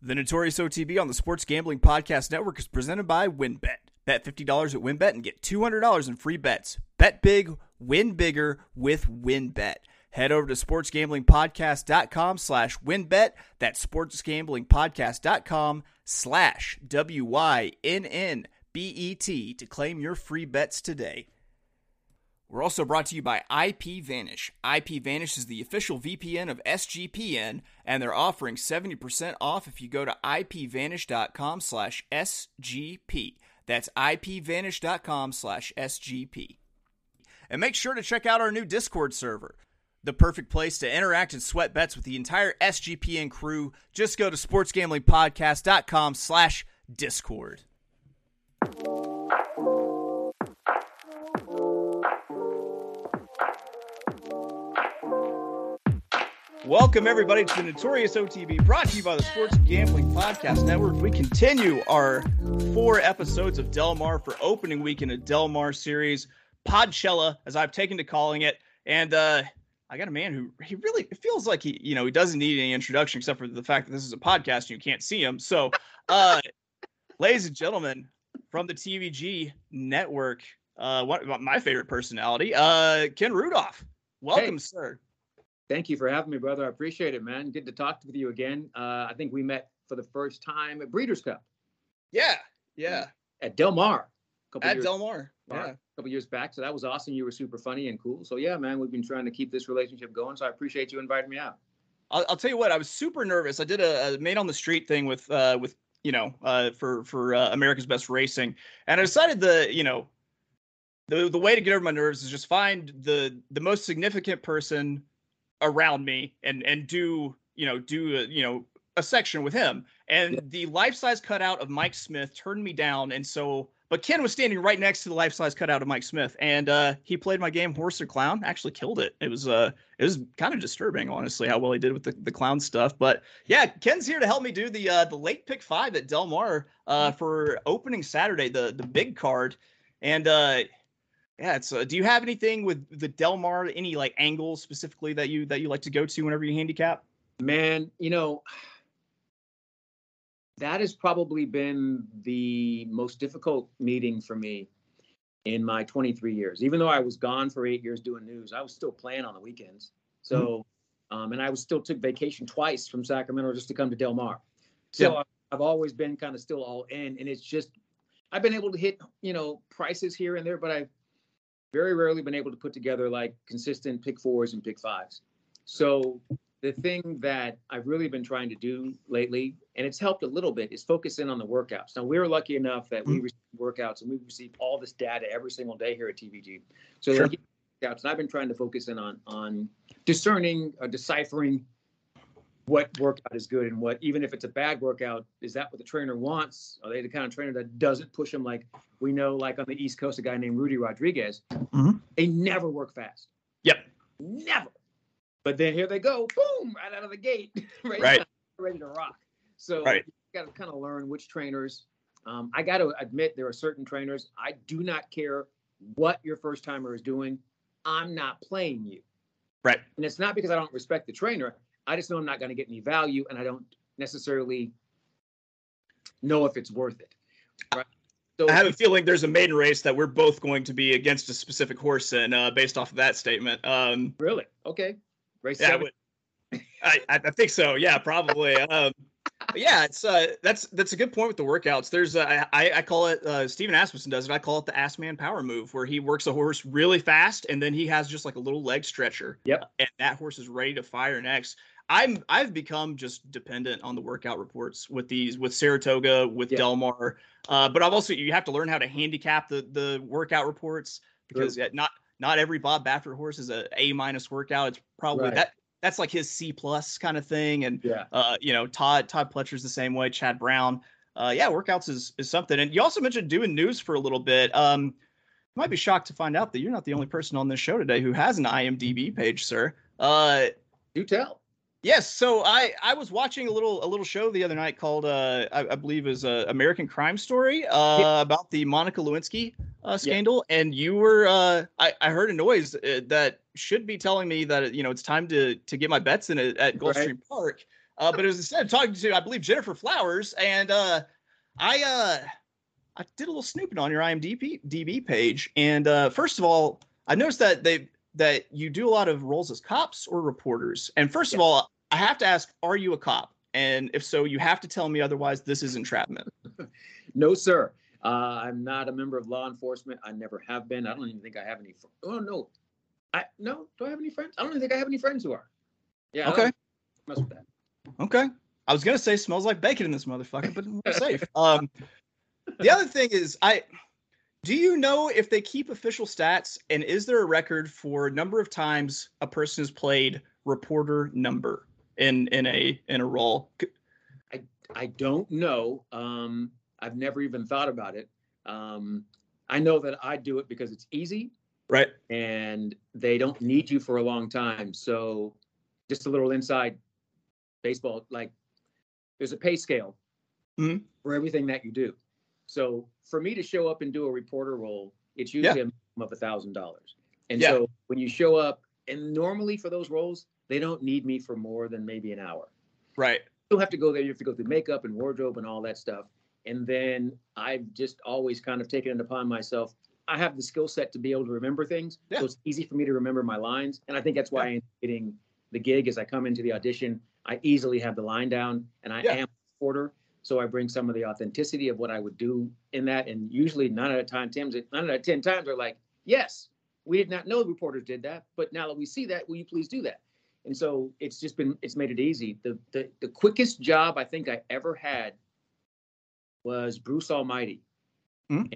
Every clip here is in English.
The Notorious OTB on the Sports Gambling Podcast Network is presented by WynnBET. Bet $50 at WynnBET and get $200 in free bets. Bet big, win bigger with WynnBET. Head over to sportsgamblingpodcast.com slash wynnbet. That's sportsgamblingpodcast.com slash W-Y-N-N-B-E-T to claim your free bets today. We're also brought to you by IPVanish. IPVanish is the official VPN of SGPN, and they're offering 70% off if you go to ipvanish.com slash SGP. That's ipvanish.com slash SGP. And make sure to check out our new Discord server. The perfect place to interact and sweat bets with the entire SGPN crew. Just go to sportsgamblingpodcast.com slash Discord. Welcome, everybody, to the Notorious OTB, brought to you by the Sports Gambling Podcast Network. We continue our four episodes of Del Mar for opening weekend of Del Mar series, Podchella, as I've taken to calling it. And uh, I got a man who he really it feels like he, you know, he doesn't need any introduction except for the fact that this is a podcast and you can't see him. So, uh, ladies and gentlemen, from the TVG network, uh, what my favorite personality, uh, Ken Rudolph. Welcome, Hey. sir. Thank you for having me, brother. I appreciate it, man. Good to talk with you again. Uh, I think we met for the first time at Breeders' Cup Yeah, yeah. at Del Mar. At years, Del Mar. Yeah. a couple years back. So that was awesome. You were super funny and cool. So yeah, man, we've been trying to keep this relationship going. So I appreciate you inviting me out. I'll, I'll tell you what. I was super nervous. I did a, a made on the street thing with uh, with you know uh, for for uh, America's Best Racing, and I decided the you know the the way to get over my nerves is just find the the most significant person around me and and do you know do a, you know a section with him. And Yeah. the life size cutout of Mike Smith turned me down, and so. But Ken was standing right next to the life size cutout of Mike Smith, and uh, he played my game horse or clown. Actually killed it. It was uh, it was kind of disturbing, honestly, how well he did with the, the clown stuff. But yeah, Ken's here to help me do the uh, the late pick five at Del Mar uh, for opening Saturday, the the big card. And uh, yeah, it's. Uh, do you have anything with the Del Mar? Any like angles specifically that you that you like to go to whenever you handicap? Man, you know, that has probably been the most difficult meeting for me in my 23 years. Even though I was gone for eight years doing news, I was still playing on the weekends. So, um, and I was still took vacation twice from Sacramento just to come to Del Mar. So Yeah. I've always been kind of still all in, and it's just I've been able to hit you know prices here and there, but I've very rarely been able to put together like consistent pick fours and pick fives. So the thing that I've really been trying to do lately, and it's helped a little bit, is focus in on the workouts. Now we're lucky enough that we mm-hmm. receive workouts and we receive all this data every single day here at TVG. So Sure. workouts, and I've been trying to focus in on on discerning, or deciphering what workout is good and what, even if it's a bad workout, is that what the trainer wants? Are they the kind of trainer that doesn't push them like we know, like on the East Coast, a guy named Rudy Rodriguez? Mhm. They never work fast. Yep. Never. But then here they go, boom, right out of the gate, right? Right. Ready to rock. So Right. you got to kind of learn which trainers. Um, I got to admit, there are certain trainers I do not care what your first timer is doing. I'm not playing you. Right. And it's not because I don't respect the trainer. I just know I'm not going to get any value, and I don't necessarily know if it's worth it. Right. So I have a feeling there's a maiden race that we're both going to be against a specific horse in, uh, based off of that statement. Um, really okay. Race Yeah, I, seven. would- I, I I think so. Yeah, probably. Um, yeah, it's uh, that's that's a good point with the workouts. There's uh, I I call it uh, Steven Asmussen does it. I call it the ass man power move, where he works a horse really fast and then he has just like a little leg stretcher. Yep. And that horse is ready to fire next. I'm I've become just dependent on the workout reports with these with Saratoga with Yeah. Del Mar, uh, but I've also you have to learn how to handicap the the workout reports because True. not not every Bob Baffert horse is a A minus workout. It's probably Right. that that's like his C plus kind of thing. And yeah. uh, you know, Todd Todd Pletcher's the same way. Chad Brown. Uh, yeah, workouts is is something. And you also mentioned doing news for a little bit. Um, you might be shocked to find out that you're not the only person on this show today who has an IMDb page, sir. Uh, Do tell. Yes, so I I was watching a little a little show the other night called uh I, I believe is uh, American Crime Story uh Yeah. about the Monica Lewinsky uh, scandal, and you were uh I I heard a noise uh, that should be telling me that you know it's time to to get my bets in at, at Right. Park. Uh, but it was instead of talking to, I believe, Gennifer Flowers, and uh, I uh, I did a little snooping on your IMDb DB page, and uh, first of all, I noticed that they that you do a lot of roles as cops or reporters. And first of all, I have to ask, are you a cop? And if so, you have to tell me, otherwise, this is entrapment. no, sir. Uh, I'm not a member of law enforcement. I never have been. I don't even think I have any. Fr- oh no, I no. Do I have any friends? I don't even think I have any friends who are. Yeah. Okay. Mess with that. Okay. I was gonna say smells like bacon in this motherfucker, but we're safe. Um, the other thing is, I do you know if they keep official stats, and is there a record for number of times a person has played reporter number in in a in a role? I I don't know. Um, I've never even thought about it. Um, I know that I do it because it's easy, right? And they don't need you for a long time. So, just a little inside baseball, like there's a pay scale mm-hmm. for everything that you do. So, for me to show up and do a reporter role, it's usually yeah. a minimum of a thousand dollars. And yeah. so, when you show up, and normally for those roles, they don't need me for more than maybe an hour. Right. You have to go there. You have to go through makeup and wardrobe and all that stuff. And then I've just always kind of taken it upon myself. I have the skill set to be able to remember things. Yeah. So it's easy for me to remember my lines. And I think that's why yeah. I'm getting the gig as I come into the audition. I easily have the line down and I am a reporter. So I bring some of the authenticity of what I would do in that. And usually nine out of ten times, nine out of 10 times are like, yes, we did not know the reporters did that. But now that we see that, will you please do that? And so it's just been, it's made it easy. The, the, the quickest job I think I ever had was Bruce Almighty mm-hmm.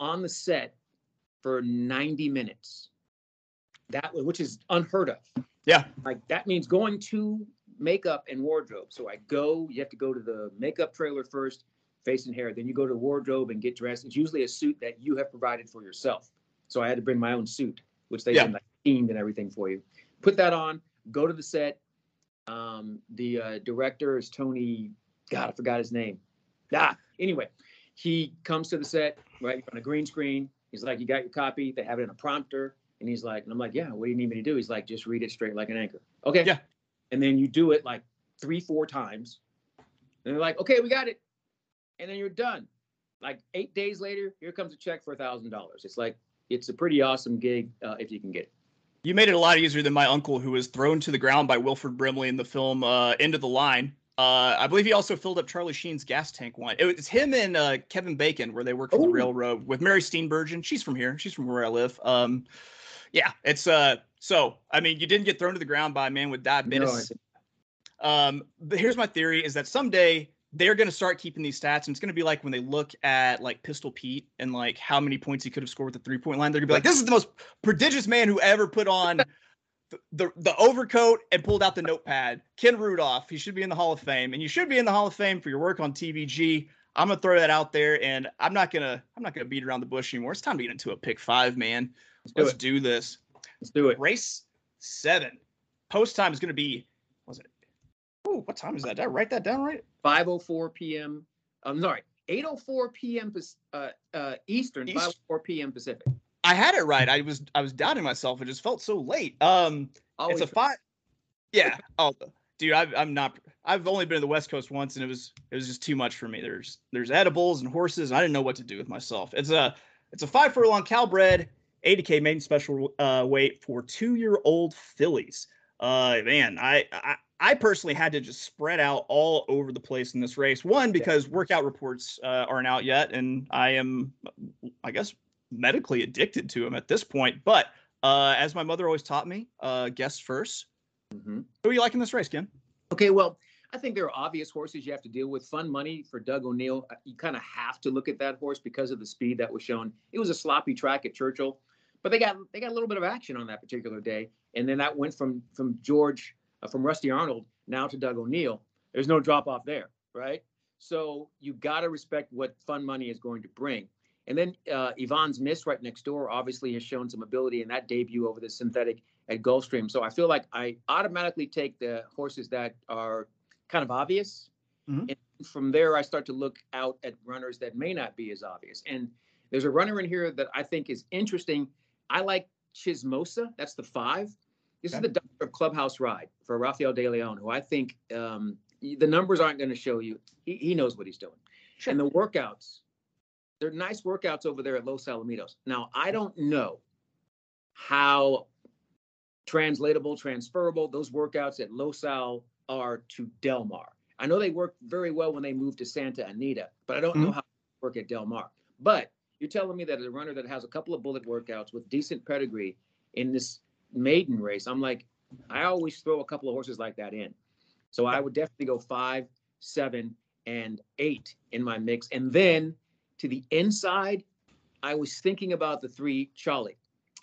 on the set for 90 minutes. That which is unheard of. Yeah. Like that means going to makeup and wardrobe. So I go, you have to go to the makeup trailer first, face and hair. Then you go to the wardrobe and get dressed. It's usually a suit that you have provided for yourself. So I had to bring my own suit, which they yeah. like themed and everything for you. Put that on, go to the set. Um, the uh, director is Tony. God, I forgot his name. Ah, anyway, he comes to the set, right, on a green screen. He's like, You got your copy? They have it in a prompter. And he's like, and I'm like, Yeah, what do you need me to do? He's like, Just read it straight like an anchor. Okay. Yeah. And then you do it like three, four times. And they're like, Okay, we got it. And then you're done. Like eight days later, here comes a check for a thousand dollars. It's like, it's a pretty awesome gig uh, if you can get it. You made it a lot easier than my uncle, who was thrown to the ground by Wilford Brimley in the film uh, End of the Line. Uh, I believe he also filled up Charlie Sheen's gas tank one. It was him and uh, Kevin Bacon where they worked for Ooh. the railroad with Mary Steenburgen. She's from here. She's from where I live. Um, yeah, it's uh. So I mean, you didn't get thrown to the ground by a man with diabetes. No, um, but here's my theory: is that someday they're going to start keeping these stats, and it's going to be like when they look at like Pistol Pete and like how many points he could have scored with the three point line. They're going to be like, "This is the most prodigious man who ever put on the, the overcoat and pulled out the notepad. Ken Rudolph, he should be in the Hall of Fame, and you should be in the Hall of Fame for your work on TVG. I'm gonna throw that out there, and I'm not gonna I'm not gonna beat around the bush anymore. It's time to get into a pick five, man. Let's, Let's do, do, this. Let's do it. Race seven. Post time is gonna be. Was it? Oh, what time is that? Did I write that down right? 5:04 p.m. I'm sorry, 8:04 p.m. Uh, uh, Eastern, East- 5:04 p.m. Pacific. I had it right. I was I was doubting myself. It just felt so late. Um, Always it's a five. Yeah. Oh, dude, I, I'm not. I've only been to the West Coast once, and it was it was just too much for me. There's there's edibles and horses, and I didn't know what to do with myself. It's a it's a five furlong Cal bred, 80k maiden special uh, weight for two year old fillies. Uh, man, I, I I personally had to just spread out all over the place in this race. One because workout reports uh, aren't out yet, and I am, I guess, medically addicted to him at this point. But uh, as my mother always taught me, uh, guess 1st mm-hmm. Who are you liking this race, Ken? Okay, well, I think there are obvious horses you have to deal with. Fun money for Doug O'Neill. Uh, you kind of have to look at that horse because of the speed that was shown. It was a sloppy track at Churchill, but they got they got a little bit of action on that particular day, and then that went from from George uh, from Rusty Arnold now to Doug O'Neill. There's no drop off there, right? So you got to respect what Fun Money is going to bring. And then uh, Yvonne's Miss right next door obviously has shown some ability in that debut over the synthetic at Gulfstream. So I feel like I automatically take the horses that are kind of obvious. Mm-hmm. And from there, I start to look out at runners that may not be as obvious. And there's a runner in here that I think is interesting. I like Chismosa. That's the five. This okay. is the doctor of Clubhouse Ride for Rafael De Leon, who I think um, the numbers aren't going to show you. He, he knows what he's doing. Sure. And the workouts, they're nice workouts over there at Los Alamitos. Now, I don't know how translatable, transferable those workouts at Los Al are to Del Mar. I know they work very well when they move to Santa Anita, but I don't know Mhm. how they work at Del Mar. But you're telling me that a runner that has a couple of bullet workouts with decent pedigree in this maiden race, I'm like, I always throw a couple of horses like that in. So I would definitely go five, seven, and eight in my mix. And then to the inside, I was thinking about the three Charlie,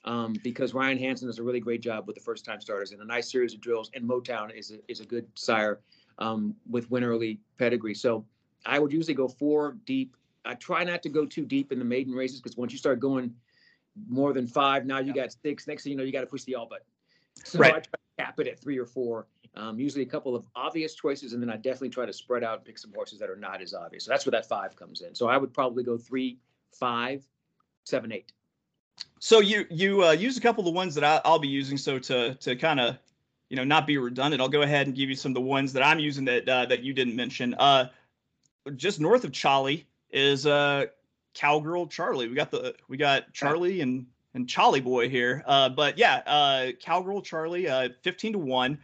um, because Ryan Hanson does a really great job with the first time starters and a nice series of drills. And Motown is a, is a good sire um, with win early pedigree. So I would usually go four deep. I try not to go too deep in the maiden races because once you start going more than five, now you got six. Next thing you know, you got to push the all button. So Right. I try to cap it at three or four. Um, usually a couple of obvious choices, and then I definitely try to spread out and pick some horses that are not as obvious. So that's where that five comes in. So I would probably go three, five, seven, eight. So you you uh, use a couple of the ones that I, I'll be using. So to to kind of you know not be redundant, I'll go ahead and give you some of the ones that I'm using that uh, that you didn't mention. Uh, just north of Charlie is uh Cowgirl Charlie. We got the we got Charlie and and Charlie boy here. Uh, but yeah, uh, Cowgirl Charlie, uh, fifteen to one.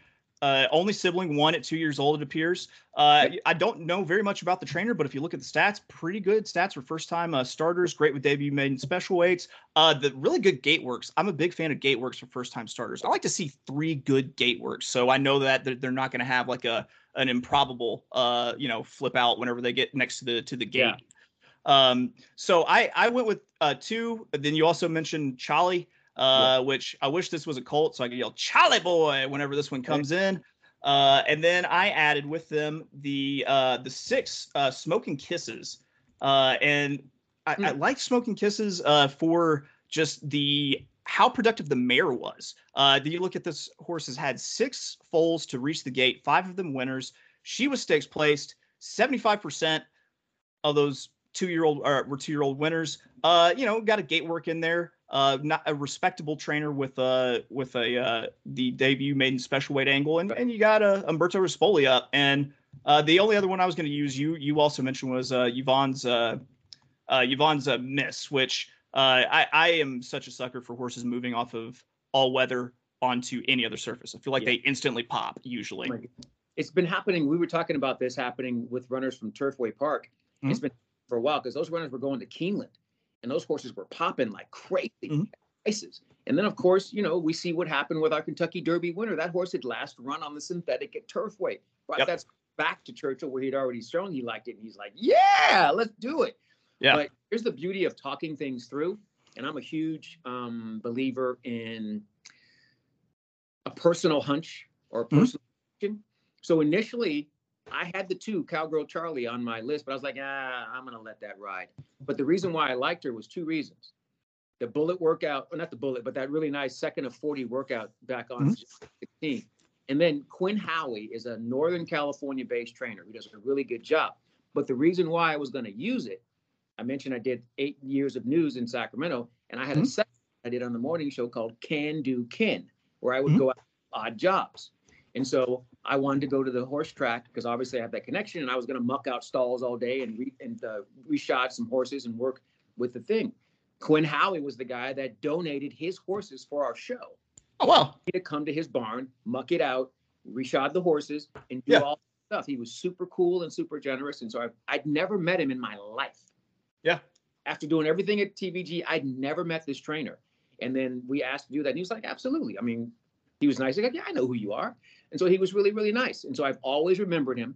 Uh, only sibling one at two years old, it appears. Uh, I don't know very much about the trainer, but if you look at the stats, pretty good stats for first time uh, starters. Great with debut made in special weights. Uh, the really good gate works. I'm a big fan of gate works for first time starters. I like to see three good gate works, so I know that they're, they're not going to have like a an improbable, uh, you know, flip out whenever they get next to the to the gate. Yeah. Um, so I I went with uh, two. Then you also mentioned Charlie, uh, which I wish this was a Colt, so I could yell Charlie boy whenever this one comes in. Uh, and then I added with them the uh, the six uh, smoking kisses, uh, and I, I Hmm. like smoking kisses uh, for just the how productive the mare was. Uh, you look at this horse has had six foals to reach the gate, five of them winners. She was stakes placed. Seventy five percent of those two year old or were two year old winners. Uh, you know, got a gate work in there. Uh, not a respectable trainer with uh with a uh the debut maiden special weight angle, and and you got uh, Umberto Rispoli up. And uh, the only other one I was going to use you you also mentioned was uh Yvonne's uh, uh Yvonne's uh, miss, which uh I I am such a sucker for horses moving off of all weather onto any other surface. I feel like Yeah. they instantly pop usually. Like, it's been happening. We were talking about this happening with runners from Turfway Park. It's been for a while because those runners were going to Keeneland, and those horses were popping like crazy Mhm. races. And then, of course, you know, we see what happened with our Kentucky Derby winner. That horse had last run on the synthetic at Turfway. But Yep. that's back to Churchill where he'd already shown he liked it. And he's like, yeah, let's do it. Yeah. But here's the beauty of talking things through. And I'm a huge um, believer in a personal hunch or a Mhm. personal conviction. So initially, I had the two Cowgirl Charlie on my list, but I was like, ah, I'm gonna let that ride. But the reason why I liked her was two reasons: the bullet workout, well, not the bullet, but that really nice second of 40 workout back on 16. And then Quinn Howey is a Northern California based trainer who does a really good job. But the reason why I was going to use it, I mentioned I did eight years of news in Sacramento, and I had a Mhm. second I did on the morning show called Can Do Ken, where I would Mhm. go out odd jobs. And so I wanted to go to the horse track because obviously I have that connection, and I was going to muck out stalls all day and re- and uh, reshod some horses and work with the thing. Quinn Howey was the guy that donated his horses for our show Oh wow. to come to his barn, muck it out, reshod the horses, and do Yeah. all stuff. He was super cool and super generous. And so I, I'd never met him in my life. Yeah. After doing everything at TVG, I'd never met this trainer. And then we asked to do that. And he was like, absolutely. I mean, he was nice. He's like, yeah, I know who you are. And so he was really, really nice. And so I've always remembered him.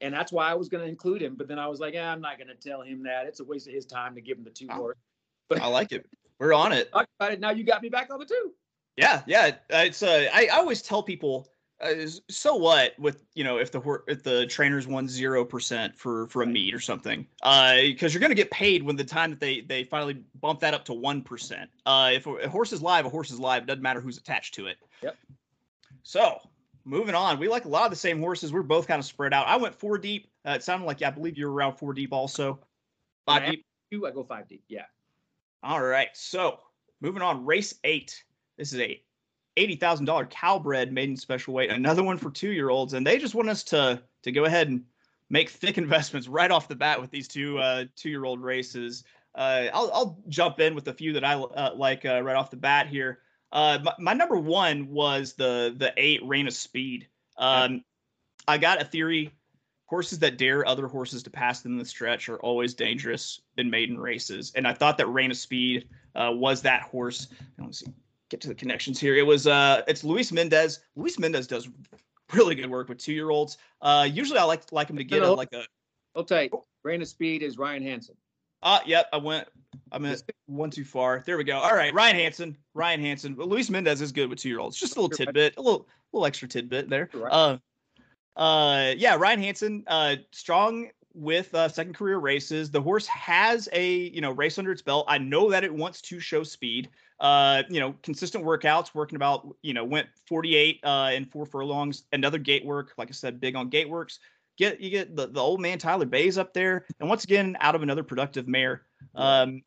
And that's why I was going to include him. But then I was like, yeah, I'm not going to tell him that. It's a waste of his time to give him the two Oh. horse. But I like it. We're on it. Talk about it. Now you got me back on the two. Yeah, yeah. uh, It's uh, I, I always tell people, uh, so what with you know if the if the trainers won zero percent for for a meet or something, uh, because you're gonna get paid when the time that they they finally bump that up to one percent. Uh, if a, a horse is live, a horse is live. It doesn't matter who's attached to it. Yep. So moving on, we like a lot of the same horses. We're both kind of spread out. I went four deep. Uh, it sounded like I believe you were around four deep also. Five I deep. Two, I go five deep. Yeah. All right. So moving on, race eight. This is a eighty thousand dollar Calbred maiden special weight, another one for two year olds, and they just want us to to go ahead and make thick investments right off the bat with these two uh, two year old races. Uh, I'll, I'll jump in with a few that I uh, like uh, right off the bat here. Uh, my, my, number one was the the eight Reign of Speed. Um, I got a theory. Horses that dare other horses to pass them in the stretch are always dangerous in maiden races, and I thought that Reign of Speed uh, was that horse. Let's see, get to the connections here. It was uh, it's Luis Mendez. Luis Mendez does really good work with two year olds. Uh, usually I like like him to get a, like a. Hold tight. Reign of Speed is Ryan Hanson. Uh, yep, I went. I meant one too far. There we go. All right, Ryan Hanson. Ryan Hanson. Well, Luis Mendez is good with two year olds. Just a little tidbit, a little little extra tidbit there. Uh, uh, yeah, Ryan Hanson. Uh, strong with uh, second career races. The horse has a you know race under its belt. I know that it wants to show speed. Uh, you know, consistent workouts, working about you know went 48 uh in four furlongs. Another gate work, like I said, big on gate works get you get the, the old man Tyler Baze up there, and once again out of another productive mare. Um,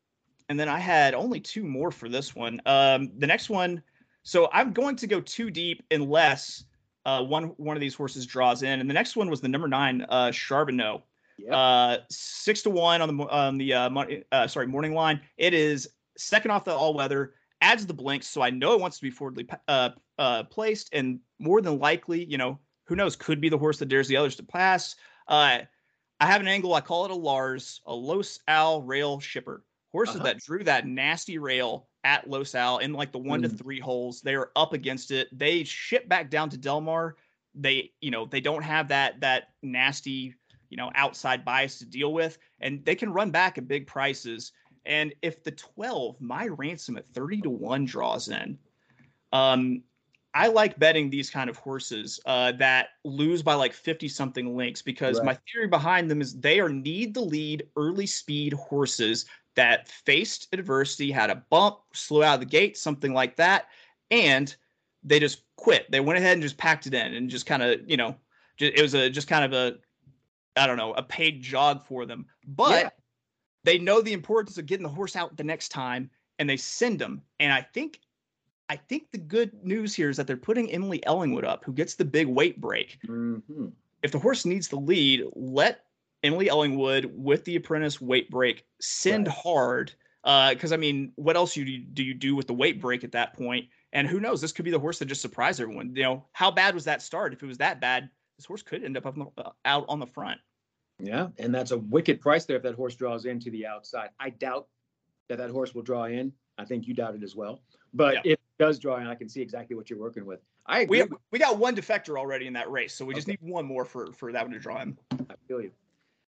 and then I had only two more for this one. Um, the next one, so I'm going to go too deep unless uh, one one of these horses draws in, and the next one was the number nine uh, Charbonneau. Yep. Uh, six to one on the on the uh, uh, sorry morning line. It is second off the all weather. Adds the blinks, so I know it wants to be forwardly uh, uh, placed, and more than likely, you know, who knows? Could be the horse that dares the others to pass. Uh, I have an angle. I call it a Lars, a Los Al rail shipper. Horses uh-huh. that drew that nasty rail at Los Al in like the one mm. to three holes. They are up against it. They ship back down to Del Mar. They, you know, they don't have that that nasty, you know, outside bias to deal with, and they can run back at big prices. And if the 12, my ransom at 30 to 1 draws in, um, I like betting these kind of horses uh, that lose by like 50 something links because right. my theory behind them is they are need the lead early speed horses that faced adversity, had a bump, slew out of the gate, something like that, and they just quit. They went ahead and just packed it in and just kind of, you know, it was a just kind of a, I don't know, a paid jog for them. But yeah. they know the importance of getting the horse out the next time and they send them. And I think I think the good news here is that they're putting Emily Ellingwood up, who gets the big weight break. Mm-hmm. If the horse needs the lead, let Emily Ellingwood with the apprentice weight break send right. hard. Because uh, I mean, what else you do you do with the weight break at that point? And who knows? This could be the horse that just surprised everyone. You know, how bad was that start? If it was that bad, this horse could end up uh, out on the front. Yeah, and that's a wicked price there if that horse draws into the outside. I doubt that that horse will draw in. I think you doubt it as well. But yeah. if does draw and I can see exactly what you're working with. I agree. We, we got one defector already in that race, so we okay. just need one more for for that one to draw in. I feel you.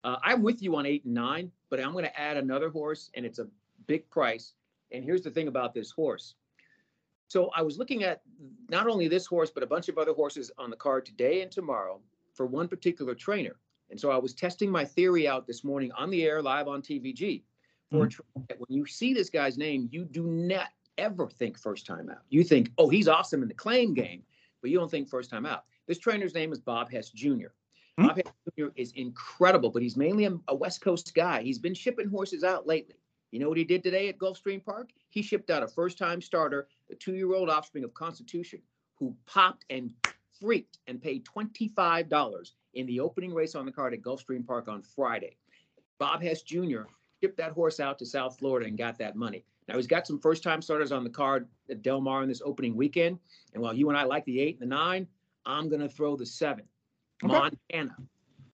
Uh, I'm with you on eight and nine, but I'm going to add another horse, and it's a big price. And here's the thing about this horse. So I was looking at not only this horse, but a bunch of other horses on the card today and tomorrow for one particular trainer. And so I was testing my theory out this morning on the air, live on TVG. For mm-hmm. when you see this guy's name, you do not ever think first time out. You think, oh, he's awesome in the claim game, but you don't think first time out. This trainer's name is Bob Hess Jr. Mm-hmm. Bob Hess Jr. is incredible, but he's mainly a, a West Coast guy. He's been shipping horses out lately. You know what he did today at Gulfstream Park? He shipped out a first time starter, the two year old offspring of Constitution, who popped and freaked and paid $25 in the opening race on the card at Gulfstream Park on Friday. Bob Hess Jr. shipped that horse out to South Florida and got that money. Now he's got some first time starters on the card at Del Mar in this opening weekend. And while you and I like the eight and the nine, I'm going to throw the seven, okay. Montana,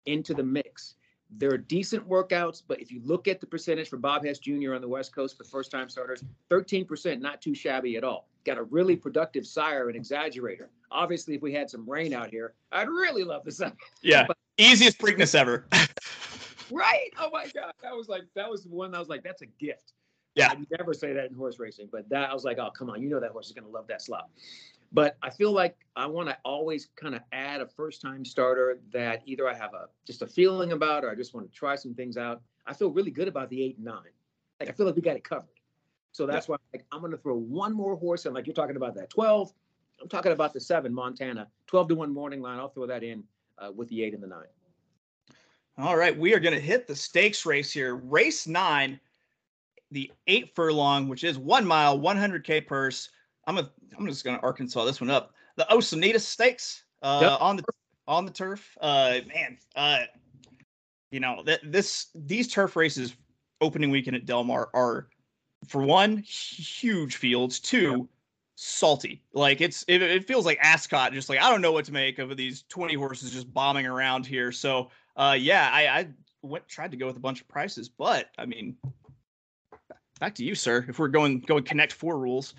into the mix. There are decent workouts, but if you look at the percentage for Bob Hess Jr. on the West Coast for first time starters, 13%, not too shabby at all. Got a really productive sire and exaggerator. Obviously, if we had some rain out here, I'd really love this. Yeah. but, Easiest Preakness ever. right? Oh my God. That was like, that was the one that was like, that's a gift. Yeah. I never say that in horse racing, but that I was like, oh, come on, you know that horse is going to love that slop. But I feel like I want to always kind of add a first time starter that either I have a just a feeling about or I just want to try some things out. I feel really good about the eight and nine. Like I feel like we got it covered. So that's yeah. why like, I'm going to throw one more horse and like you're talking about that 12. I'm talking about the seven Montana 12 to one morning line. I'll throw that in uh, with the eight and the nine. All right, we are going to hit the stakes race here. Race nine the eight furlong, which is one mile, 100K purse. I'm a I'm just gonna Arkansas this one up. The Osunitas Stakes uh, yep. on the on the turf. Uh, man, uh, you know that this these turf races opening weekend at Del Mar are for one huge fields, two yep. salty. Like it's it, it, feels like Ascot. Just like I don't know what to make of these 20 horses just bombing around here. So uh, yeah, I, I went tried to go with a bunch of prices, but I mean back to you, sir. If we're going going connect four rules.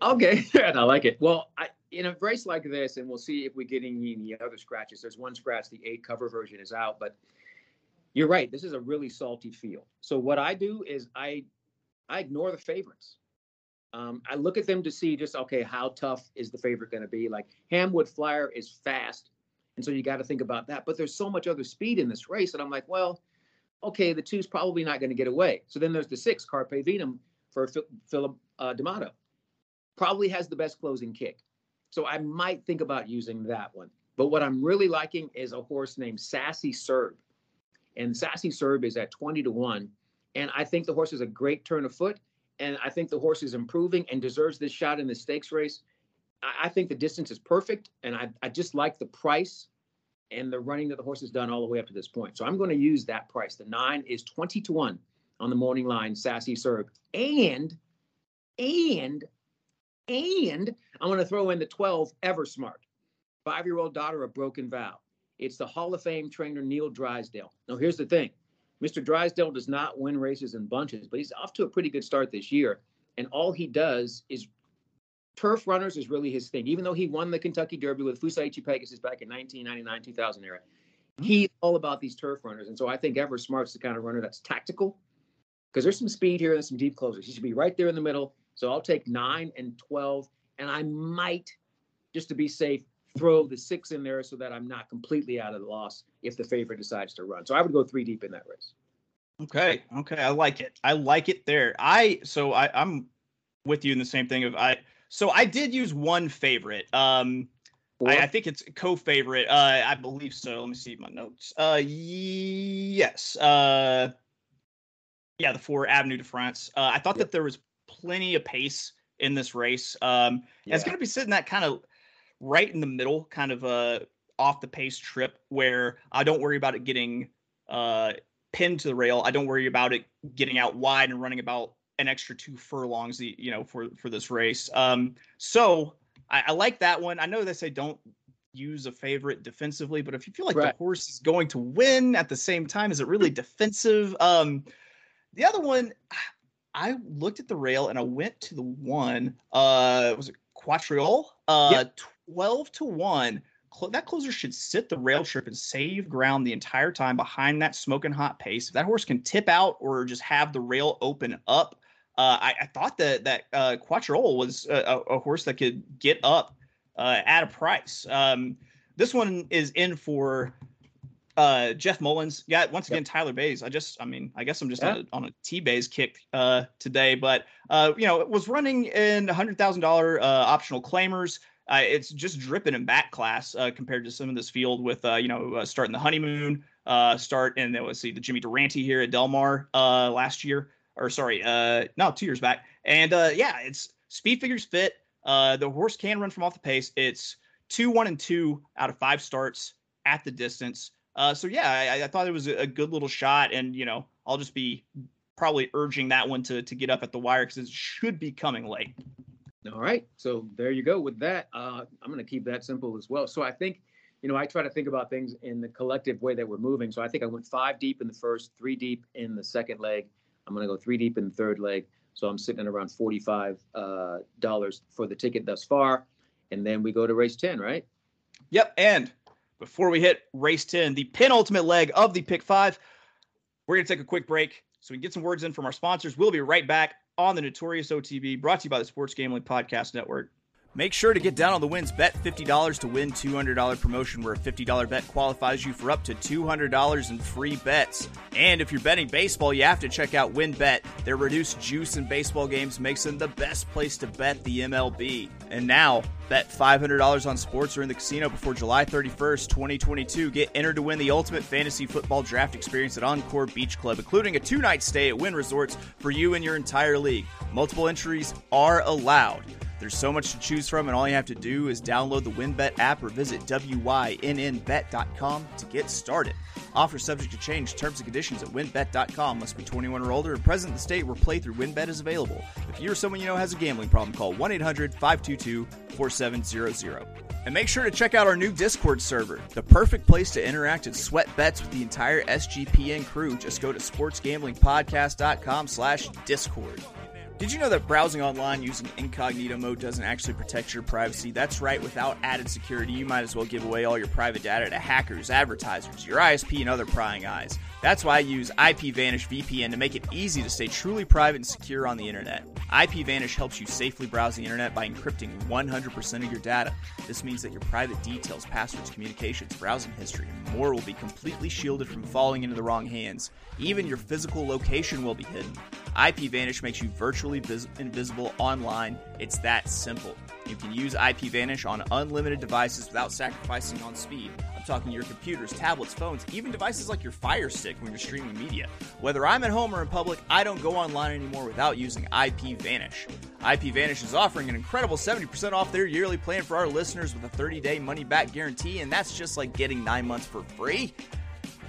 Okay, I like it. Well, I, in a race like this, and we'll see if we get any other scratches. There's one scratch. The eight cover version is out, but you're right. This is a really salty field. So what I do is I I ignore the favorites. Um, I look at them to see just okay, how tough is the favorite going to be? Like Hamwood Flyer is fast, and so you got to think about that. But there's so much other speed in this race, and I'm like, well, okay, the two's probably not going to get away. So then there's the six, Carpe Venum for Philip uh, D'Amato. Probably has the best closing kick. So I might think about using that one. But what I'm really liking is a horse named Sassy Serb. And Sassy Serb is at 20 to 1. And I think the horse is a great turn of foot. And I think the horse is improving and deserves this shot in the stakes race. I, I think the distance is perfect. And I, I just like the price and the running that the horse has done all the way up to this point. So I'm going to use that price. The nine is 20 to 1 on the morning line, Sassy Serb. And, and, and I'm going to throw in the 12 Eversmart, five year old daughter of Broken Vow. It's the Hall of Fame trainer Neil Drysdale. Now, here's the thing Mr. Drysdale does not win races in bunches, but he's off to a pretty good start this year. And all he does is turf runners is really his thing. Even though he won the Kentucky Derby with Fusaichi Pegasus back in 1999, 2000 era, mm-hmm. he's all about these turf runners. And so I think Ever Smart's the kind of runner that's tactical because there's some speed here and some deep closers. He should be right there in the middle. So I'll take nine and 12, and I might, just to be safe, throw the six in there so that I'm not completely out of the loss if the favorite decides to run. So I would go three deep in that race. Okay. Okay. I like it. I like it there. I, so I, I'm with you in the same thing of I, so I did use one favorite. Um, I, I, think it's co-favorite. Uh, I believe so. Let me see my notes. Uh, yes. Uh, yeah, the four Avenue de France. Uh, I thought that there was plenty of pace in this race. Um, yeah. it's going to be sitting that kind of right in the middle, kind of a uh, off the pace trip where I don't worry about it getting uh pinned to the rail. I don't worry about it getting out wide and running about an extra two furlongs, you know, for for this race. Um, so I, I like that one. I know they say don't use a favorite defensively, but if you feel like right. the horse is going to win at the same time, is it really defensive? Um, the other one, I looked at the rail and I went to the one. Uh, was it Quatreau? Uh, yep. twelve to one. That closer should sit the rail trip and save ground the entire time behind that smoking hot pace. If that horse can tip out or just have the rail open up, uh, I, I, thought that that uh, Quattrol was a, a, horse that could get up uh, at a price. Um, this one is in for uh, Jeff Mullins. Yeah, once again, yep. Tyler Baze. I just, I mean, I guess I'm just yeah. on a, T Baze kick uh, today, but uh, you know, it was running in hundred thousand dollar uh, optional claimers. Uh, it's just dripping in back class uh, compared to some of this field with uh, you know uh, starting the honeymoon, uh, start and then let's see the Jimmy Durante here at Del Mar uh, last year or sorry, uh, no, two years back. And uh, yeah, it's speed figures fit. Uh, the horse can run from off the pace. It's two, one, and two out of five starts at the distance. Uh, so yeah, I, I thought it was a good little shot, and you know, I'll just be probably urging that one to to get up at the wire because it should be coming late. All right, so there you go with that. Uh, I'm going to keep that simple as well. So I think, you know, I try to think about things in the collective way that we're moving. So I think I went five deep in the first, three deep in the second leg, I'm going to go three deep in the third leg. So I'm sitting at around $45 uh, for the ticket thus far. And then we go to race 10, right? Yep. And before we hit race 10, the penultimate leg of the pick five, we're going to take a quick break so we can get some words in from our sponsors. We'll be right back on the Notorious OTB, brought to you by the Sports Gambling Podcast Network. Make sure to get down on the wins. Bet $50 to win $200 promotion where a $50 bet qualifies you for up to $200 in free bets. And if you're betting baseball, you have to check out WynnBET. Their reduced juice in baseball games makes them the best place to bet the MLB. And now, bet $500 on sports or in the casino before July 31st, 2022. Get entered to win the ultimate fantasy football draft experience at Encore Beach Club, including a two-night stay at Wynn Resorts for you and your entire league. Multiple entries are allowed. There's so much to choose from, and all you have to do is download the WynnBET app or visit WYNNBet.com to get started. Offer subject to change. Terms and conditions at wynnbet.com. Must be 21 or older and present in the state where playthrough WynnBET is available. If you or someone you know has a gambling problem, call 1 800 522 4700. And make sure to check out our new Discord server, the perfect place to interact and sweat bets with the entire SGPN crew. Just go to sportsgamblingpodcast.com slash discord. Did you know that browsing online using incognito mode doesn't actually protect your privacy? That's right, without added security, you might as well give away all your private data to hackers, advertisers, your ISP, and other prying eyes. That's why I use IPVanish VPN to make it easy to stay truly private and secure on the internet. IPVanish helps you safely browse the internet by encrypting 100% of your data. This means that your private details, passwords, communications, browsing history, and more will be completely shielded from falling into the wrong hands. Even your physical location will be hidden. IPVanish makes you virtually vis- invisible online. It's that simple. You can use IPVanish on unlimited devices without sacrificing on speed. I'm talking your computers, tablets, phones, even devices like your Fire Stick when you're streaming media. Whether I'm at home or in public, I don't go online anymore without using IPVanish. IPVanish is offering an incredible 70% off their yearly plan for our listeners with a 30-day money-back guarantee, and that's just like getting nine months for free.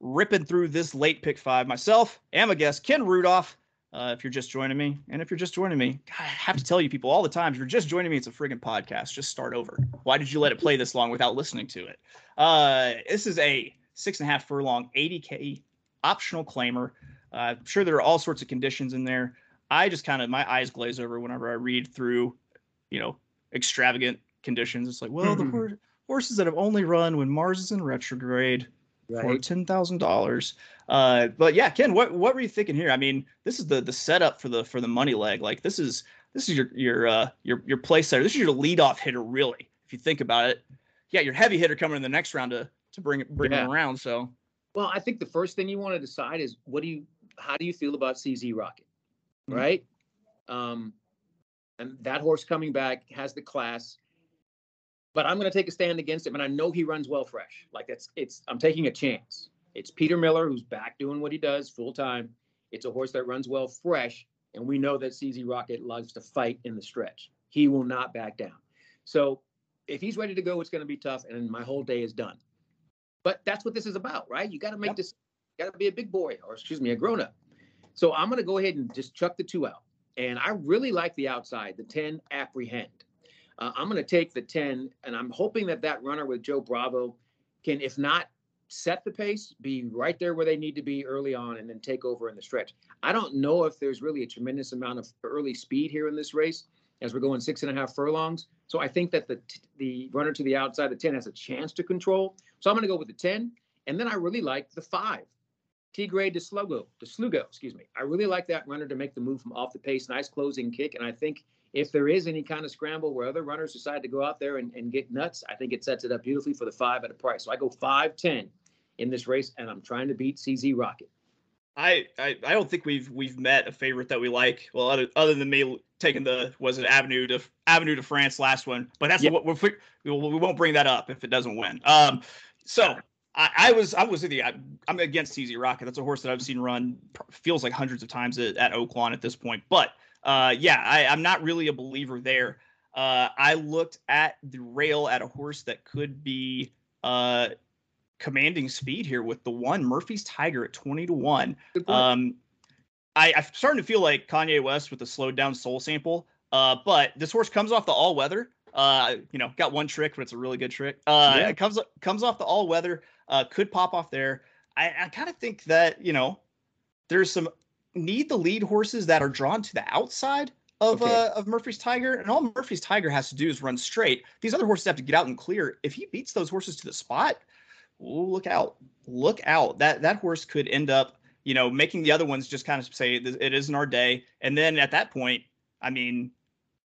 ripping through this late pick five. Myself and a guest, Ken Rudolph. Uh, if you're just joining me, and if you're just joining me, God, I have to tell you people all the time, if you're just joining me, it's a friggin' podcast. Just start over. Why did you let it play this long without listening to it? Uh, this is a six and a half furlong, 80K optional claimer. Uh, I'm sure there are all sorts of conditions in there. I just kind of, my eyes glaze over whenever I read through, you know, extravagant conditions. It's like, well, the horse, horses that have only run when Mars is in retrograde right. for ten thousand uh, dollars. But yeah, Ken, what what were you thinking here? I mean, this is the the setup for the for the money leg. Like this is this is your your uh, your your play setter. This is your leadoff hitter, really. If you think about it, yeah, your heavy hitter coming in the next round to to bring bring yeah. him around. So, well, I think the first thing you want to decide is what do you how do you feel about CZ Rocket, mm-hmm. right? Um, and that horse coming back has the class but I'm going to take a stand against him, and I know he runs well fresh. Like that's it's I'm taking a chance. It's Peter Miller who's back doing what he does full time. It's a horse that runs well fresh, and we know that CZ Rocket loves to fight in the stretch. He will not back down. So if he's ready to go, it's going to be tough, and my whole day is done. But that's what this is about, right? You got to make yep. this. Got to be a big boy, or excuse me, a grown up. So I'm going to go ahead and just chuck the two out. And I really like the outside, the 10 apprehend. Uh, I'm going to take the 10, and I'm hoping that that runner with Joe Bravo can, if not set the pace, be right there where they need to be early on, and then take over in the stretch. I don't know if there's really a tremendous amount of early speed here in this race as we're going six and a half furlongs. So I think that the the runner to the outside, the 10, has a chance to control. So I'm going to go with the 10, and then I really like the five. Tigre de Slugo, de Slugo, excuse me. I really like that runner to make the move from off the pace. Nice closing kick. And I think if there is any kind of scramble where other runners decide to go out there and, and get nuts, I think it sets it up beautifully for the five at a price. So I go 5 10 in this race, and I'm trying to beat CZ Rocket. I, I, I don't think we've we've met a favorite that we like. Well, other other than me taking the was it Avenue to Avenue to France last one, but that's what we're, we won't bring that up if it doesn't win. Um, so I, I, was I was with you. I, am against CZ Rocket. That's a horse that I've seen run feels like hundreds of times at, at Oaklawn at this point. But uh, yeah, I, I'm not really a believer there. Uh, I looked at the rail at a horse that could be uh, commanding speed here with the one Murphy's Tiger at 20 to 1. Um, I, I'm starting to feel like Kanye West with the slowed down soul sample. Uh, but this horse comes off the all weather. Uh, you know, got one trick, but it's a really good trick. Uh, yeah. it comes comes off the all weather. Uh, could pop off there. I, I kind of think that you know, there's some need the lead horses that are drawn to the outside of okay. uh, of Murphy's Tiger, and all Murphy's Tiger has to do is run straight. These other horses have to get out and clear. If he beats those horses to the spot, ooh, look out, look out. That that horse could end up, you know, making the other ones just kind of say it isn't our day. And then at that point, I mean,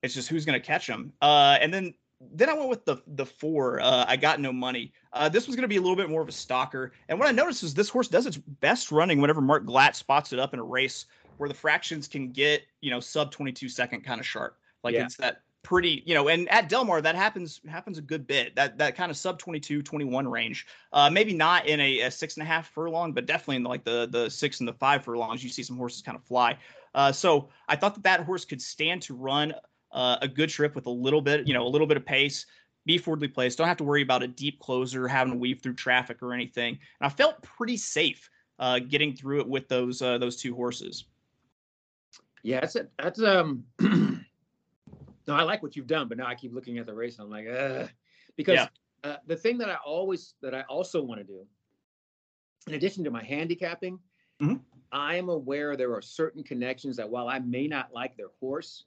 it's just who's going to catch them. Uh, and then then I went with the the four. Uh, I got no money. Uh, this was going to be a little bit more of a stalker. And what I noticed is this horse does its best running whenever Mark Glatt spots it up in a race where the fractions can get you know sub 22 second kind of sharp. Like yeah. it's that pretty you know and at del mar that happens happens a good bit that that kind of sub 22 21 range uh maybe not in a, a six and a half furlong but definitely in like the the six and the five furlongs you see some horses kind of fly uh so i thought that that horse could stand to run uh, a good trip with a little bit you know a little bit of pace be forwardly placed don't have to worry about a deep closer having to weave through traffic or anything and i felt pretty safe uh getting through it with those uh those two horses yeah that's it that's um no, I like what you've done, but now I keep looking at the race and I'm like, Ugh. because yeah. uh, the thing that I always that I also want to do, in addition to my handicapping, mm-hmm. I am aware there are certain connections that while I may not like their horse,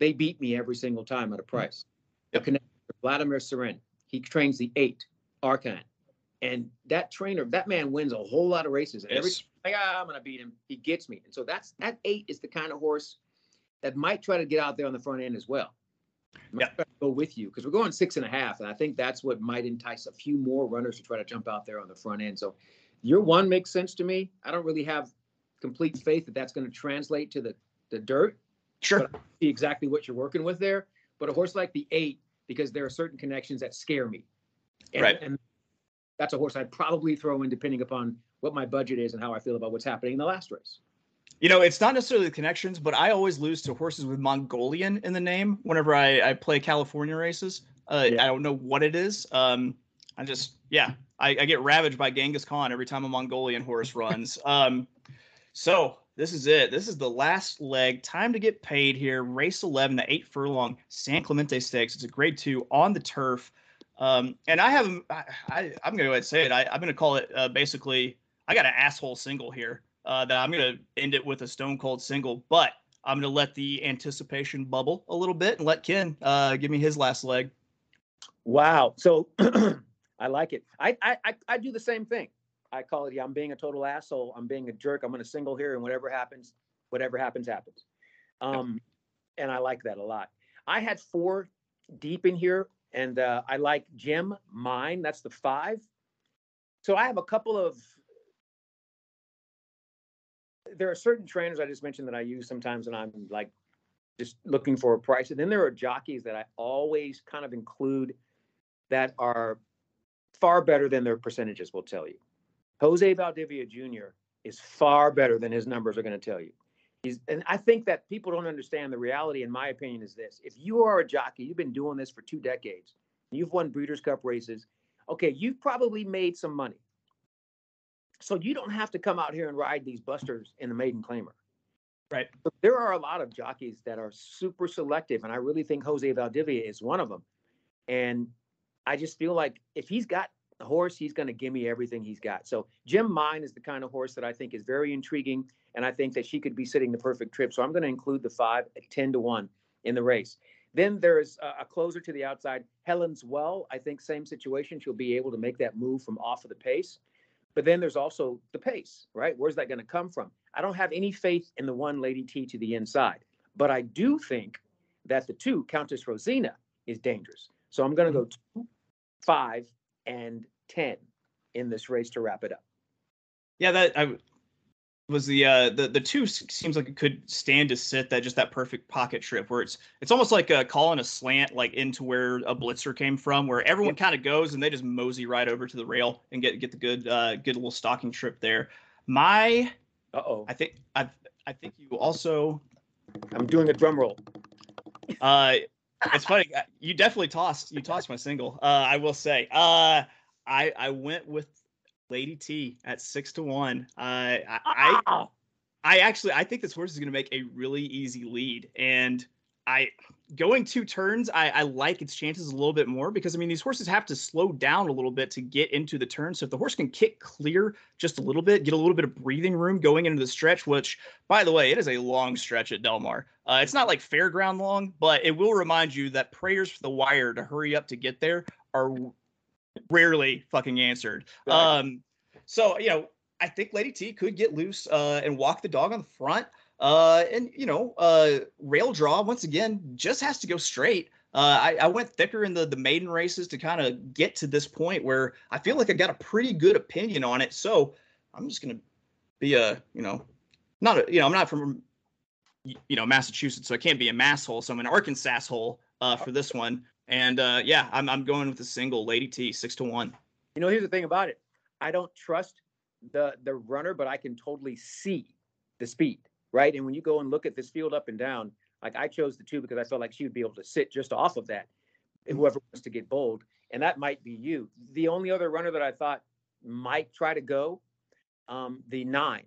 they beat me every single time at a price. Yep. Vladimir Cerin, he trains the eight Arcan, and that trainer, that man wins a whole lot of races. Yes. Every like, ah, I'm gonna beat him, he gets me. And so that's that eight is the kind of horse that might try to get out there on the front end as well. Yeah. Go with you because we're going six and a half, and I think that's what might entice a few more runners to try to jump out there on the front end. So your one makes sense to me. I don't really have complete faith that that's going to translate to the the dirt. Sure. see exactly what you're working with there. But a horse like the eight, because there are certain connections that scare me. And, right. And that's a horse I'd probably throw in depending upon what my budget is and how I feel about what's happening in the last race. You know, it's not necessarily the connections, but I always lose to horses with Mongolian in the name whenever I, I play California races. Uh, yeah. I don't know what it is. Um, I just, yeah, I, I, get ravaged by Genghis Khan every time a Mongolian horse runs. um, so this is it. This is the last leg. Time to get paid here. Race 11, the eight furlong San Clemente Stakes. It's a grade two on the turf. Um, and I have, I, I, am going to go ahead and say it. I, am going to call it uh, basically, I got an asshole single here uh, that I'm going to end it with a stone cold single, but I'm going to let the anticipation bubble a little bit and let Ken uh, give me his last leg. Wow. So I like it. I, I, I do the same thing. I call it, yeah, I'm being a total asshole. I'm being a jerk. I'm going to single here and whatever happens, whatever happens, happens. Um, and I like that a lot. I had four deep in here and uh, I like Jim mine. That's the five. So I have a couple of there are certain trainers I just mentioned that I use sometimes, and I'm like just looking for a price. And then there are jockeys that I always kind of include that are far better than their percentages will tell you. Jose Valdivia Jr. is far better than his numbers are going to tell you. He's, and I think that people don't understand the reality, in my opinion, is this. If you are a jockey, you've been doing this for two decades, you've won Breeders' Cup races, okay, you've probably made some money. So you don't have to come out here and ride these busters in the maiden claimer. Right. But there are a lot of jockeys that are super selective, and I really think Jose Valdivia is one of them. And I just feel like if he's got a horse, he's going to give me everything he's got. So Jim Mine is the kind of horse that I think is very intriguing, and I think that she could be sitting the perfect trip. So I'm going to include the five at ten to one in the race. Then there's a, a closer to the outside, Helen's Well. I think same situation. She'll be able to make that move from off of the pace. But then there's also the pace, right? Where's that going to come from? I don't have any faith in the one Lady T to the inside, but I do think that the two, Countess Rosina, is dangerous. So I'm going to mm-hmm. go two, five, and 10 in this race to wrap it up. Yeah, that I was the uh the the two seems like it could stand to sit that just that perfect pocket trip where it's it's almost like uh, calling a slant like into where a blitzer came from where everyone kind of goes and they just mosey right over to the rail and get get the good uh good little stalking trip there. My uh-oh. I think i i think you also i'm doing a drum roll. Uh it's funny uh, you definitely tossed you tossed my single uh i will say uh i i went with Lady T at six to one. Uh, I, I, I actually I think this horse is going to make a really easy lead, and I going two turns. I, I like its chances a little bit more because I mean these horses have to slow down a little bit to get into the turn. So if the horse can kick clear just a little bit, get a little bit of breathing room going into the stretch, which by the way, it is a long stretch at Del Mar. Uh, it's not like fairground long, but it will remind you that prayers for the wire to hurry up to get there are rarely fucking answered. Right. Um, so you know, I think Lady T could get loose uh, and walk the dog on the front. Uh, and you know, uh, rail draw once again just has to go straight. Uh, I, I went thicker in the the maiden races to kind of get to this point where I feel like I got a pretty good opinion on it. So I'm just gonna be a you know, not a you know I'm not from you know Massachusetts, so I can't be a masshole. So I'm an Arkansas hole uh, for this one. And uh, yeah, I'm I'm going with a single Lady T six to one. You know, here's the thing about it. I don't trust the the runner, but I can totally see the speed, right? And when you go and look at this field up and down, like I chose the two because I felt like she would be able to sit just off of that. Whoever wants to get bold, and that might be you. The only other runner that I thought might try to go, um, the nine,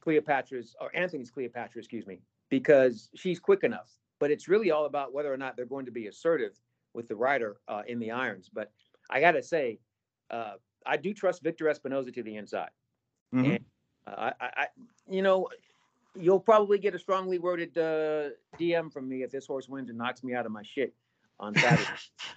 Cleopatra's or Anthony's Cleopatra, excuse me, because she's quick enough. But it's really all about whether or not they're going to be assertive with the rider uh, in the irons. But I got to say, uh, I do trust Victor Espinoza to the inside. Mhm. And uh, I, I, you know, you'll probably get a strongly worded uh, DM from me if this horse wins and knocks me out of my shit on Saturday.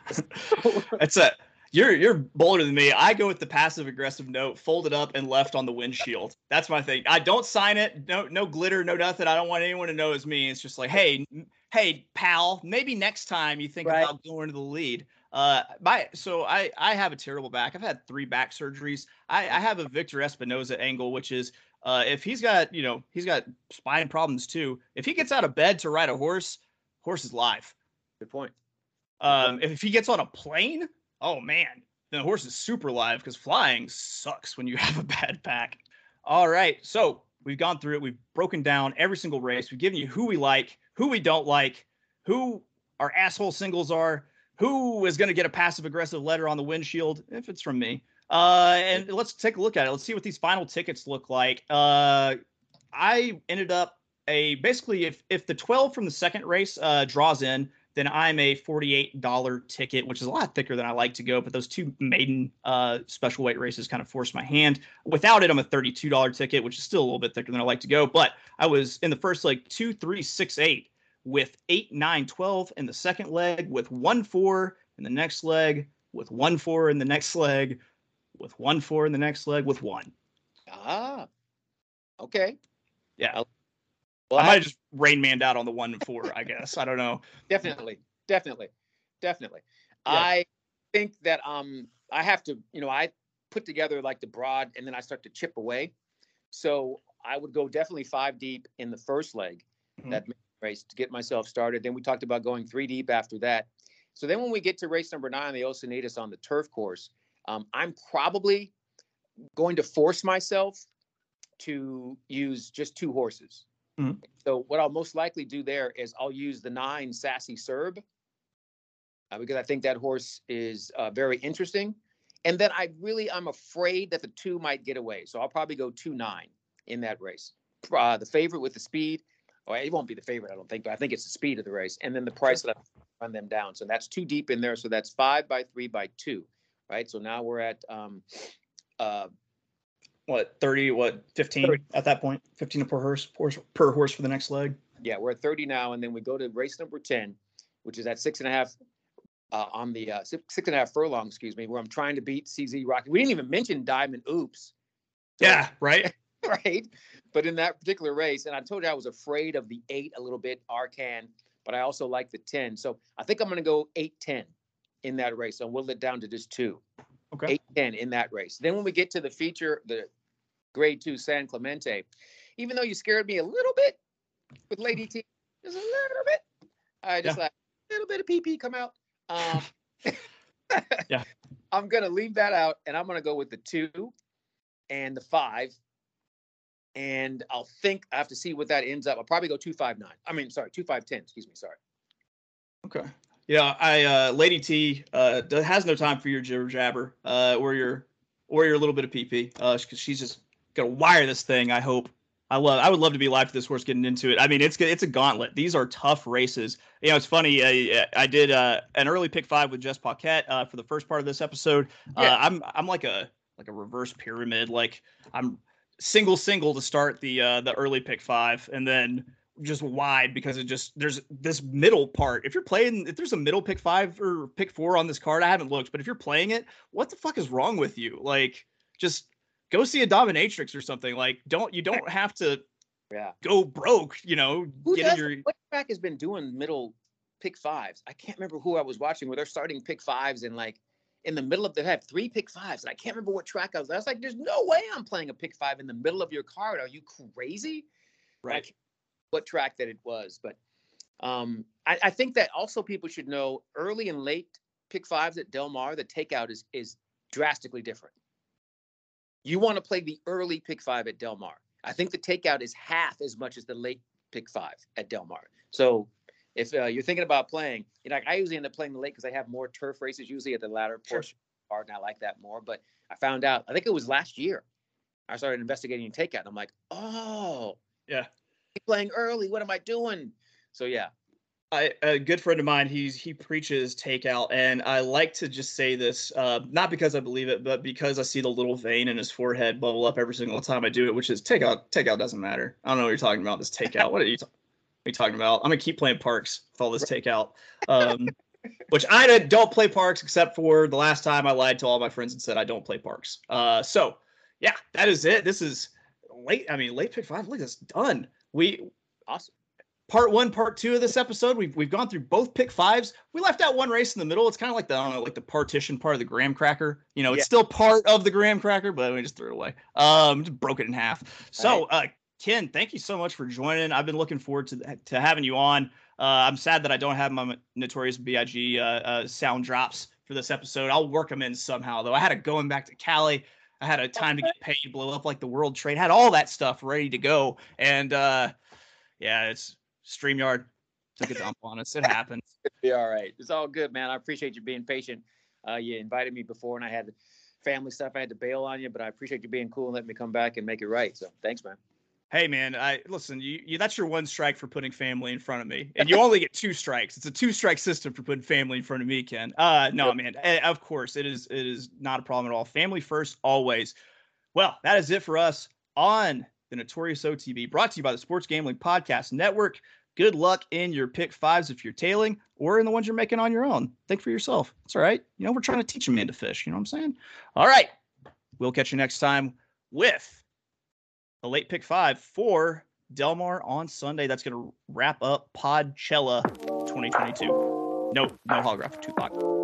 That's it. you're you're bolder than me. I go with the passive aggressive note, folded up and left on the windshield. That's my thing. I don't sign it. No no glitter, no nothing. I don't want anyone to know it's me. It's just like, hey, hey, pal, maybe next time you think Right. about going to the lead. Uh, my so I I have a terrible back. I've had three back surgeries. I I have a Victor Espinoza angle, which is uh if he's got you know he's got spine problems too. If he gets out of bed to ride a horse, horse is live. Good point. Um, if he gets on a plane, oh man, the horse is super live because flying sucks when you have a bad back. All right, so we've gone through it. We've broken down every single race. We've given you who we like, who we don't like, who our asshole singles are, who is going to get a passive aggressive letter on the windshield if it's from me. Uh, and let's take a look at it. Let's see what these final tickets look like. Uh, I ended up a basically if if the 12 from the second race uh, draws in, then I'm a $48 ticket, which is a lot thicker than I like to go. But those two maiden uh, special weight races kind of forced my hand. Without it, I'm a $32 ticket, which is still a little bit thicker than I like to go. But I was in the first leg two, three, six, eight with eight, nine, 12 in the second leg, with one, four in the next leg, with one, four in the next leg, with one, four in the next leg, with one. Ah, okay. Yeah. Well, I might have just rain manned out on the one four, I guess. I don't know. definitely definitely definitely Yeah. i think that um i have to you know i put together like the broad and then i start to chip away so i would go definitely five deep in the first leg Mhm. that race to get myself started then we talked about going three deep after that so then when we get to race number nine the Osunitas on the turf course um, i'm probably going to force myself to use just two horses Mhm. so what I'll most likely do there is I'll use the nine Sassy Serb uh, because I think that horse is uh, very interesting. And then I really I'm afraid that the two might get away, so I'll probably go two nine in that race. Uh, the favorite with the speed, or it won't be the favorite, I don't think, but I think it's the speed of the race, and then the price that I run them down. So that's two deep in there. So that's five by three by two, right? So now we're at um, uh, What, 30, what, 15 30. at that 15 per horse, horse per horse for the next leg? Yeah, we're at 30 now, and then we go to race number 10, which is at six and a half uh, on the uh, six, six and a half furlong, excuse me, where I'm trying to beat CZ Rocky. We didn't even mention Diamond Oops, So- Yeah, right? right? But in that particular race, and I told you I was afraid of the eight a little bit, Arcan, but I also like the 10. So I think I'm going to go 8 10 in that race. and we'll it down to just two. Okay. 8 10 in that race. Then when we get to the feature, the grade two San Clemente, even though you scared me a little bit with Lady T, just a little bit, I just Yeah. let a little bit of PP come out. Um, Yeah. I'm going to leave that out and I'm going to go with the two and the five. And I'll think I have to see what that ends up. I'll probably go two five nine. I mean, sorry, two five ten. Excuse me. Sorry. Okay. Yeah, I uh Lady T uh has no time for your jibber jabber uh or your or your little bit of PP uh she's just to wire this thing, I hope. I love I would love to be live to this horse getting into it. I mean, it's it's a gauntlet. These are tough races. You know, it's funny. I, I did uh an early pick 5 with Jess Paquette uh for the first part of this episode. Yeah. Uh I'm I'm like a like a reverse pyramid. Like I'm single single to start the uh the early pick 5 and then just wide because it just there's this middle part. If you're playing, if there's a middle pick five or pick four on this card, I haven't looked, but if you're playing it, what the fuck is wrong with you? Like, just go see a dominatrix or something. Like, don't you don't have to Yeah. go broke. You know, Who getting does, your what track has been doing middle pick fives? I can't remember who I was watching where they're starting pick fives and like in the middle of they have three pick fives. And I can't remember what track I was. I was like, there's no way I'm playing a pick five in the middle of your card. Are you crazy? right. Like, what track that it was. But um, I, I think that also people should know early and late pick fives at Del Mar, the takeout is is drastically different. You want to play the early pick five at Del Mar. I think the takeout is half as much as the late pick five at Del Mar. So if uh, you're thinking about playing, you know, like I usually end up playing the late because I have more turf races usually at the latter Sure. portion of the and I like that more. But I found out, I think it was last year, I started investigating takeout, and I'm like, oh, Yeah. Playing early. What am I doing? So yeah, I, a good friend of mine, he's he preaches takeout, and I like to just say this, uh, not because I believe it, but because I see the little vein in his forehead bubble up every single time I do it, which is takeout. Takeout doesn't matter. I don't know what you're talking about. This takeout. What are you, talking about? I'm gonna keep playing parks with all this takeout. Um, which I don't- don't play parks except for the last time I lied to all my friends and said I don't play parks. Uh, so yeah, that is it. This is late. I mean, late pick five. Look, it's done. We awesome. part one, part two of this episode. We've we've gone through both pick fives. We left out one race in the middle. It's kind of like the I don't know, like the partition part of the graham cracker. You know, it's still part of the graham cracker, but we just threw it away. Um, just broke it in half. So, uh, Ken, thank you so much for joining. I've been looking forward to to having you on. Uh, I'm sad that I don't have my Notorious B.I.G. Uh, uh, sound drops for this episode. I'll work them in somehow, though. I had it going back to Cali. I had a time to get paid, blow up like the World Trade, had all that stuff ready to go, and uh, yeah, it's StreamYard took a dump on us. It happens. Be all right. It's all good, man. I appreciate you being patient. Uh, you invited me before, and I had family stuff. I had to bail on you, but I appreciate you being cool and letting me come back and make it right. So thanks, man. Hey man, I listen. You, you that's your one strike for putting family in front of me, and you only get two strikes. It's a two strike system for putting family in front of me, Ken. Uh, no Yep. man. eh, Of course, it is. It is not a problem at all. Family first, always. Well, that is it for us on the Notorious OTB, brought to you by the Sports Gambling Podcast Network. Good luck in your pick fives if you're tailing, or in the ones you're making on your own. Think for yourself. It's all right. You know, we're trying to teach a man to fish. You know what I'm saying? All right. We'll catch you next time with a late pick five for Del Mar on Sunday. That's going to wrap up Podchella 2022. No, no holographic Tupac.